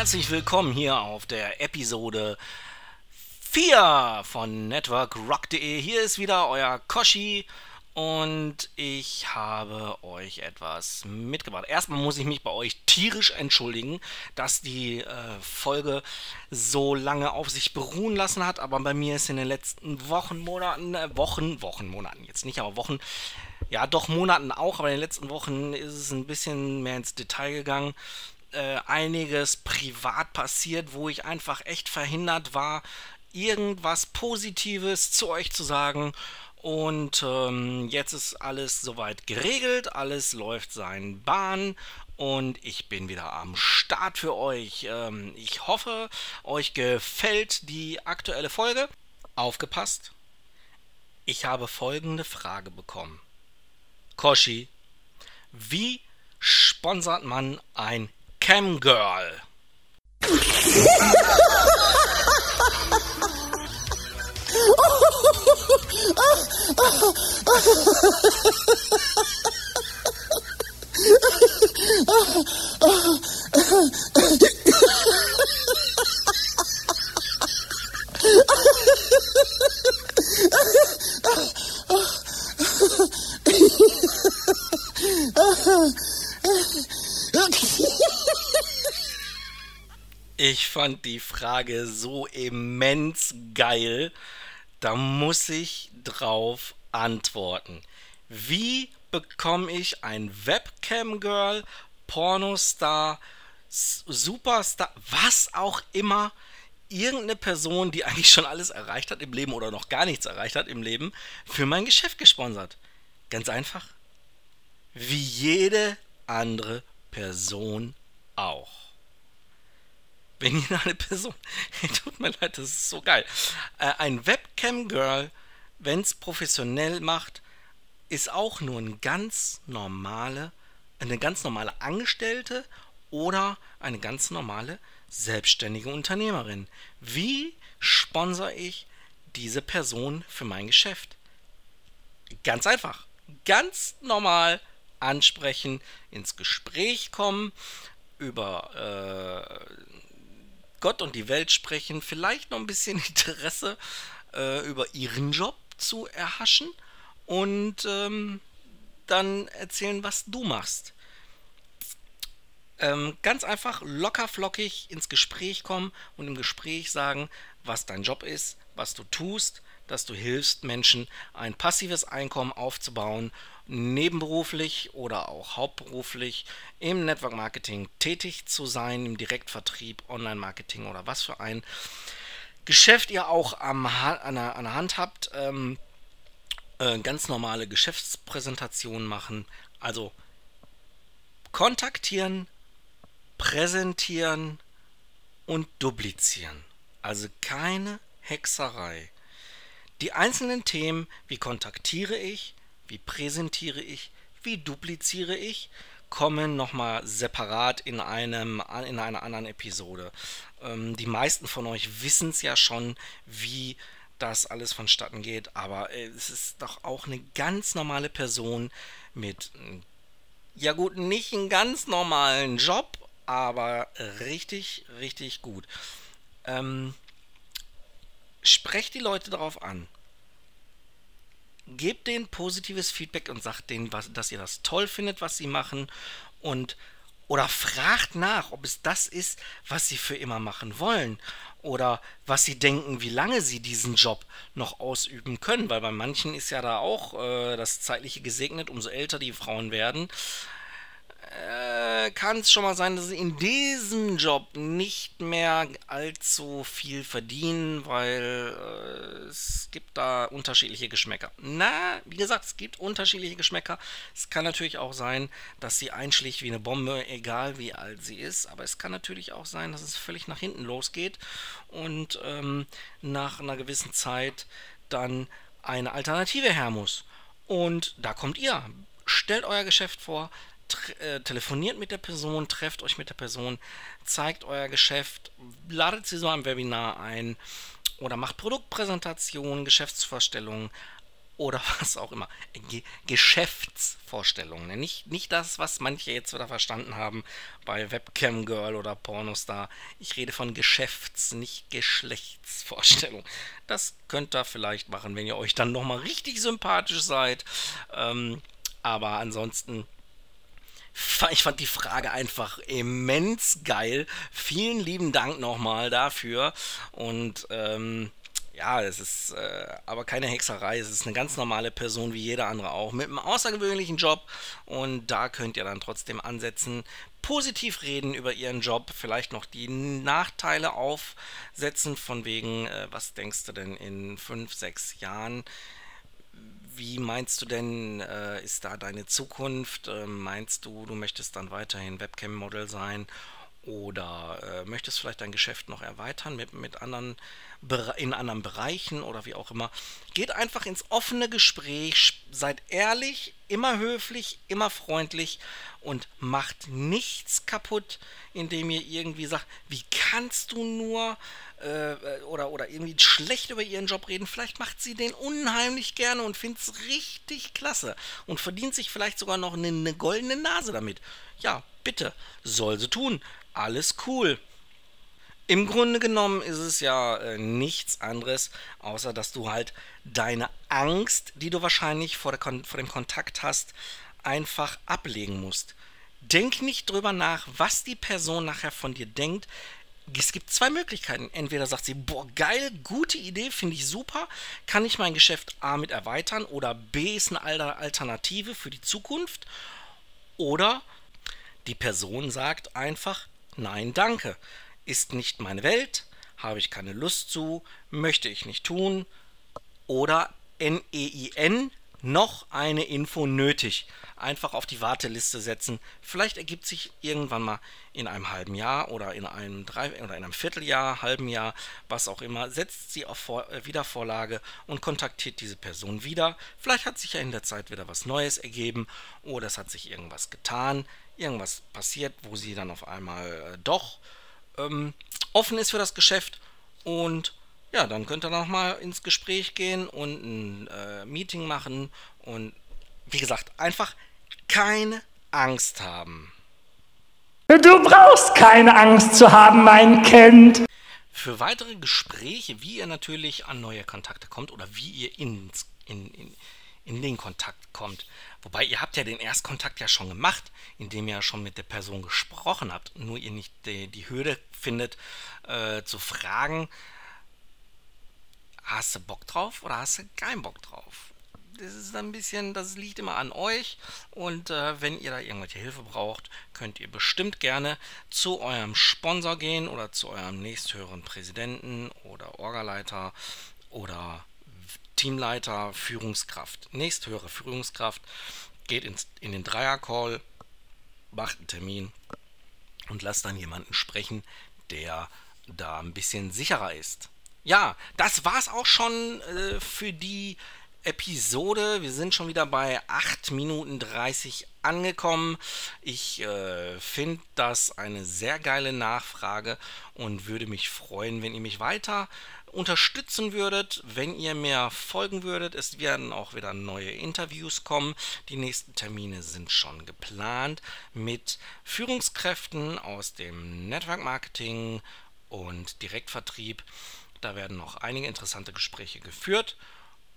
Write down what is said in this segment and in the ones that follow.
herzlich willkommen hier auf der Episode 4 von Network Rock.de. Hier ist wieder euer Koshi und ich habe euch etwas mitgebracht. Erstmal muss ich mich bei euch tierisch entschuldigen, dass die äh, Folge so lange auf sich beruhen lassen hat, aber bei mir ist in den letzten Wochen, Monaten, äh, Wochen, Wochen, Monaten jetzt nicht, aber Wochen, ja doch Monaten auch, aber in den letzten Wochen ist es ein bisschen mehr ins Detail gegangen. Äh, einiges privat passiert, wo ich einfach echt verhindert war, irgendwas Positives zu euch zu sagen. Und ähm, jetzt ist alles soweit geregelt, alles läuft seinen Bahn und ich bin wieder am Start für euch. Ähm, ich hoffe, euch gefällt die aktuelle Folge. Aufgepasst, ich habe folgende Frage bekommen. Koshi, wie sponsert man ein Camgirl? Ich fand die Frage so immens geil. Da muss ich drauf antworten. Wie bekomme ich ein Webcam-Girl, Pornostar, Superstar, was auch immer, irgendeine Person, die eigentlich schon alles erreicht hat im Leben oder noch gar nichts erreicht hat im Leben, für mein Geschäft gesponsert? Ganz einfach. Wie jede andere Person auch. Eine Person, tut mir leid, das ist so geil. Äh, ein Webcam-Girl, wenn es professionell macht, ist auch nur ein ganz normale, eine ganz normale Angestellte oder eine ganz normale selbstständige Unternehmerin. Wie sponsere ich diese Person für mein Geschäft? Ganz einfach. Ganz normal ansprechen, ins Gespräch kommen, über äh, Gott und die Welt sprechen, vielleicht noch ein bisschen Interesse äh, über ihren Job zu erhaschen und ähm, dann erzählen, was du machst. Ähm, ganz einfach locker flockig ins Gespräch kommen und im Gespräch sagen, was dein Job ist, was du tust, dass du hilfst, Menschen ein passives Einkommen aufzubauen, nebenberuflich oder auch hauptberuflich im Network Marketing tätig zu sein, im Direktvertrieb, Online-Marketing oder was für ein Geschäft ihr auch am, an, der, an der Hand habt. Ähm, äh, ganz normale Geschäftspräsentationen machen. Also kontaktieren, präsentieren und duplizieren. Also keine Hexerei. Die einzelnen Themen, wie kontaktiere ich, wie präsentiere ich, wie dupliziere ich, kommen nochmal separat in, einem, in einer anderen Episode. Ähm, die meisten von euch wissen es ja schon, wie das alles vonstatten geht, aber äh, es ist doch auch eine ganz normale Person mit, ja gut, nicht einen ganz normalen Job, aber richtig, richtig gut. Ähm, sprecht die Leute darauf an. Gebt denen positives Feedback und sagt denen, was, dass ihr das toll findet, was sie machen. Und oder fragt nach, ob es das ist, was sie für immer machen wollen. Oder was sie denken, wie lange sie diesen Job noch ausüben können. Weil bei manchen ist ja da auch äh, das Zeitliche gesegnet, umso älter die Frauen werden äh, kann es schon mal sein, dass sie in diesem Job nicht mehr allzu viel verdienen, weil äh, es gibt da unterschiedliche Geschmäcker. Na, wie gesagt, es gibt unterschiedliche Geschmäcker. Es kann natürlich auch sein, dass sie einschlägt wie eine Bombe, egal wie alt sie ist. Aber es kann natürlich auch sein, dass es völlig nach hinten losgeht und ähm, nach einer gewissen Zeit dann eine Alternative her muss. Und da kommt ihr. Stellt euer Geschäft vor, äh, telefoniert mit der Person, trefft euch mit der Person, zeigt euer Geschäft, ladet sie so ein Webinar ein oder macht Produktpräsentationen, Geschäftsvorstellungen oder was auch immer. Ge Geschäftsvorstellungen. Ne? Nicht, nicht das, was manche jetzt wieder verstanden haben bei Webcam Girl oder Pornostar. Ich rede von Geschäfts-, nicht Geschlechtsvorstellungen. Das könnt ihr vielleicht machen, wenn ihr euch dann nochmal richtig sympathisch seid. Ähm, aber ansonsten ich fand die Frage einfach immens geil. Vielen lieben Dank nochmal dafür. Und ähm, ja, es ist äh, aber keine Hexerei. Es ist eine ganz normale Person wie jeder andere auch mit einem außergewöhnlichen Job. Und da könnt ihr dann trotzdem ansetzen, positiv reden über ihren Job, vielleicht noch die Nachteile aufsetzen, von wegen, äh, was denkst du denn in fünf, sechs Jahren? Wie meinst du denn, äh, ist da deine Zukunft? Äh, meinst du, du möchtest dann weiterhin Webcam-Model sein? Oder äh, möchtest vielleicht dein Geschäft noch erweitern mit, mit anderen in anderen Bereichen oder wie auch immer. Geht einfach ins offene Gespräch, seid ehrlich, immer höflich, immer freundlich und macht nichts kaputt, indem ihr irgendwie sagt, wie kannst du nur äh, oder, oder irgendwie schlecht über ihren Job reden. Vielleicht macht sie den unheimlich gerne und findet es richtig klasse und verdient sich vielleicht sogar noch eine, eine goldene Nase damit. Ja, bitte, soll sie tun. Alles cool. Im Grunde genommen ist es ja äh, nichts anderes, außer dass du halt deine Angst, die du wahrscheinlich vor, vor, dem Kontakt hast, einfach ablegen musst. Denk nicht drüber nach, was die Person nachher von dir denkt. Es gibt zwei Möglichkeiten. Entweder sagt sie, boah, geil, gute Idee, finde ich super, kann ich mein Geschäft A mit erweitern oder B ist eine Alternative für die Zukunft. Oder die Person sagt einfach, nein, danke ist nicht meine Welt, habe ich keine Lust zu, möchte ich nicht tun. Oder NEIN, noch eine Info nötig. Einfach auf die Warteliste setzen. Vielleicht ergibt sich irgendwann mal in einem halben Jahr oder in einem drei oder in einem Vierteljahr, halben Jahr, was auch immer, setzt sie auf Vor äh, Wiedervorlage und kontaktiert diese Person wieder. Vielleicht hat sich ja in der Zeit wieder was Neues ergeben oder es hat sich irgendwas getan, irgendwas passiert, wo sie dann auf einmal äh, doch ähm, offen ist für das Geschäft. Und ja, dann könnt ihr nochmal ins Gespräch gehen und ein äh, Meeting machen. Und wie gesagt, einfach keine Angst haben. Du brauchst keine Angst zu haben, mein Kind. Für weitere Gespräche, wie ihr natürlich an neue Kontakte kommt oder wie ihr ins, in, in, in den Kontakt kommt. Wobei ihr habt ja den Erstkontakt ja schon gemacht, indem ihr ja schon mit der Person gesprochen habt, nur ihr nicht die, die Hürde findet äh, zu fragen, hast du Bock drauf oder hast du keinen Bock drauf? Das ist ein bisschen, das liegt immer an euch und äh, wenn ihr da irgendwelche Hilfe braucht, könnt ihr bestimmt gerne zu eurem Sponsor gehen oder zu eurem nächsthöheren Präsidenten oder Orgaleiter oder Teamleiter, Führungskraft. Nächsthöhere Führungskraft geht ins, in den Dreier-Call, macht einen Termin und lasst dann jemanden sprechen, der da ein bisschen sicherer ist. Ja, das war's auch schon äh, für die Episode. Wir sind schon wieder bei 8 Minuten 30 angekommen. Ich äh, finde das eine sehr geile Nachfrage und würde mich freuen, wenn ihr mich weiter unterstützen würdet, wenn ihr mir folgen würdet. Es werden auch wieder neue Interviews kommen. Die nächsten Termine sind schon geplant mit Führungskräften aus dem Network Marketing und Direktvertrieb. Da werden noch einige interessante Gespräche geführt.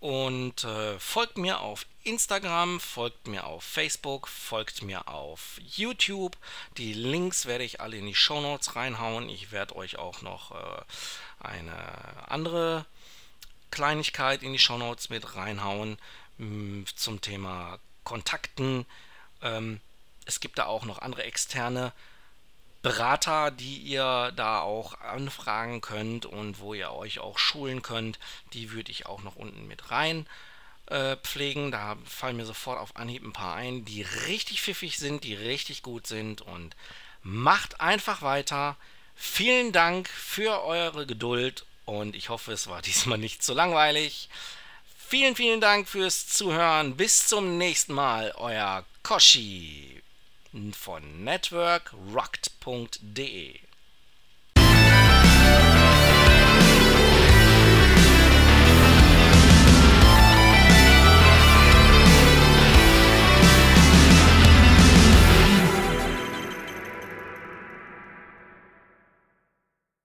Und äh, folgt mir auf Instagram, folgt mir auf Facebook, folgt mir auf YouTube. Die Links werde ich alle in die Show Notes reinhauen. Ich werde euch auch noch äh, eine andere Kleinigkeit in die Show Notes mit reinhauen mh, hm, zum Thema Kontakten. Ähm, es gibt da auch noch andere externe Berater, die ihr da auch anfragen könnt und wo ihr euch auch schulen könnt. Die würde ich auch noch unten mit rein äh, pflegen. Da fallen mir sofort auf Anhieb ein paar ein, die richtig pfiffig sind, die richtig gut sind und macht einfach weiter. Vielen Dank für eure Geduld und ich hoffe, es war diesmal nicht zu langweilig. Vielen, vielen Dank fürs Zuhören. Bis zum nächsten Mal. Euer Koshi von networkrocked.de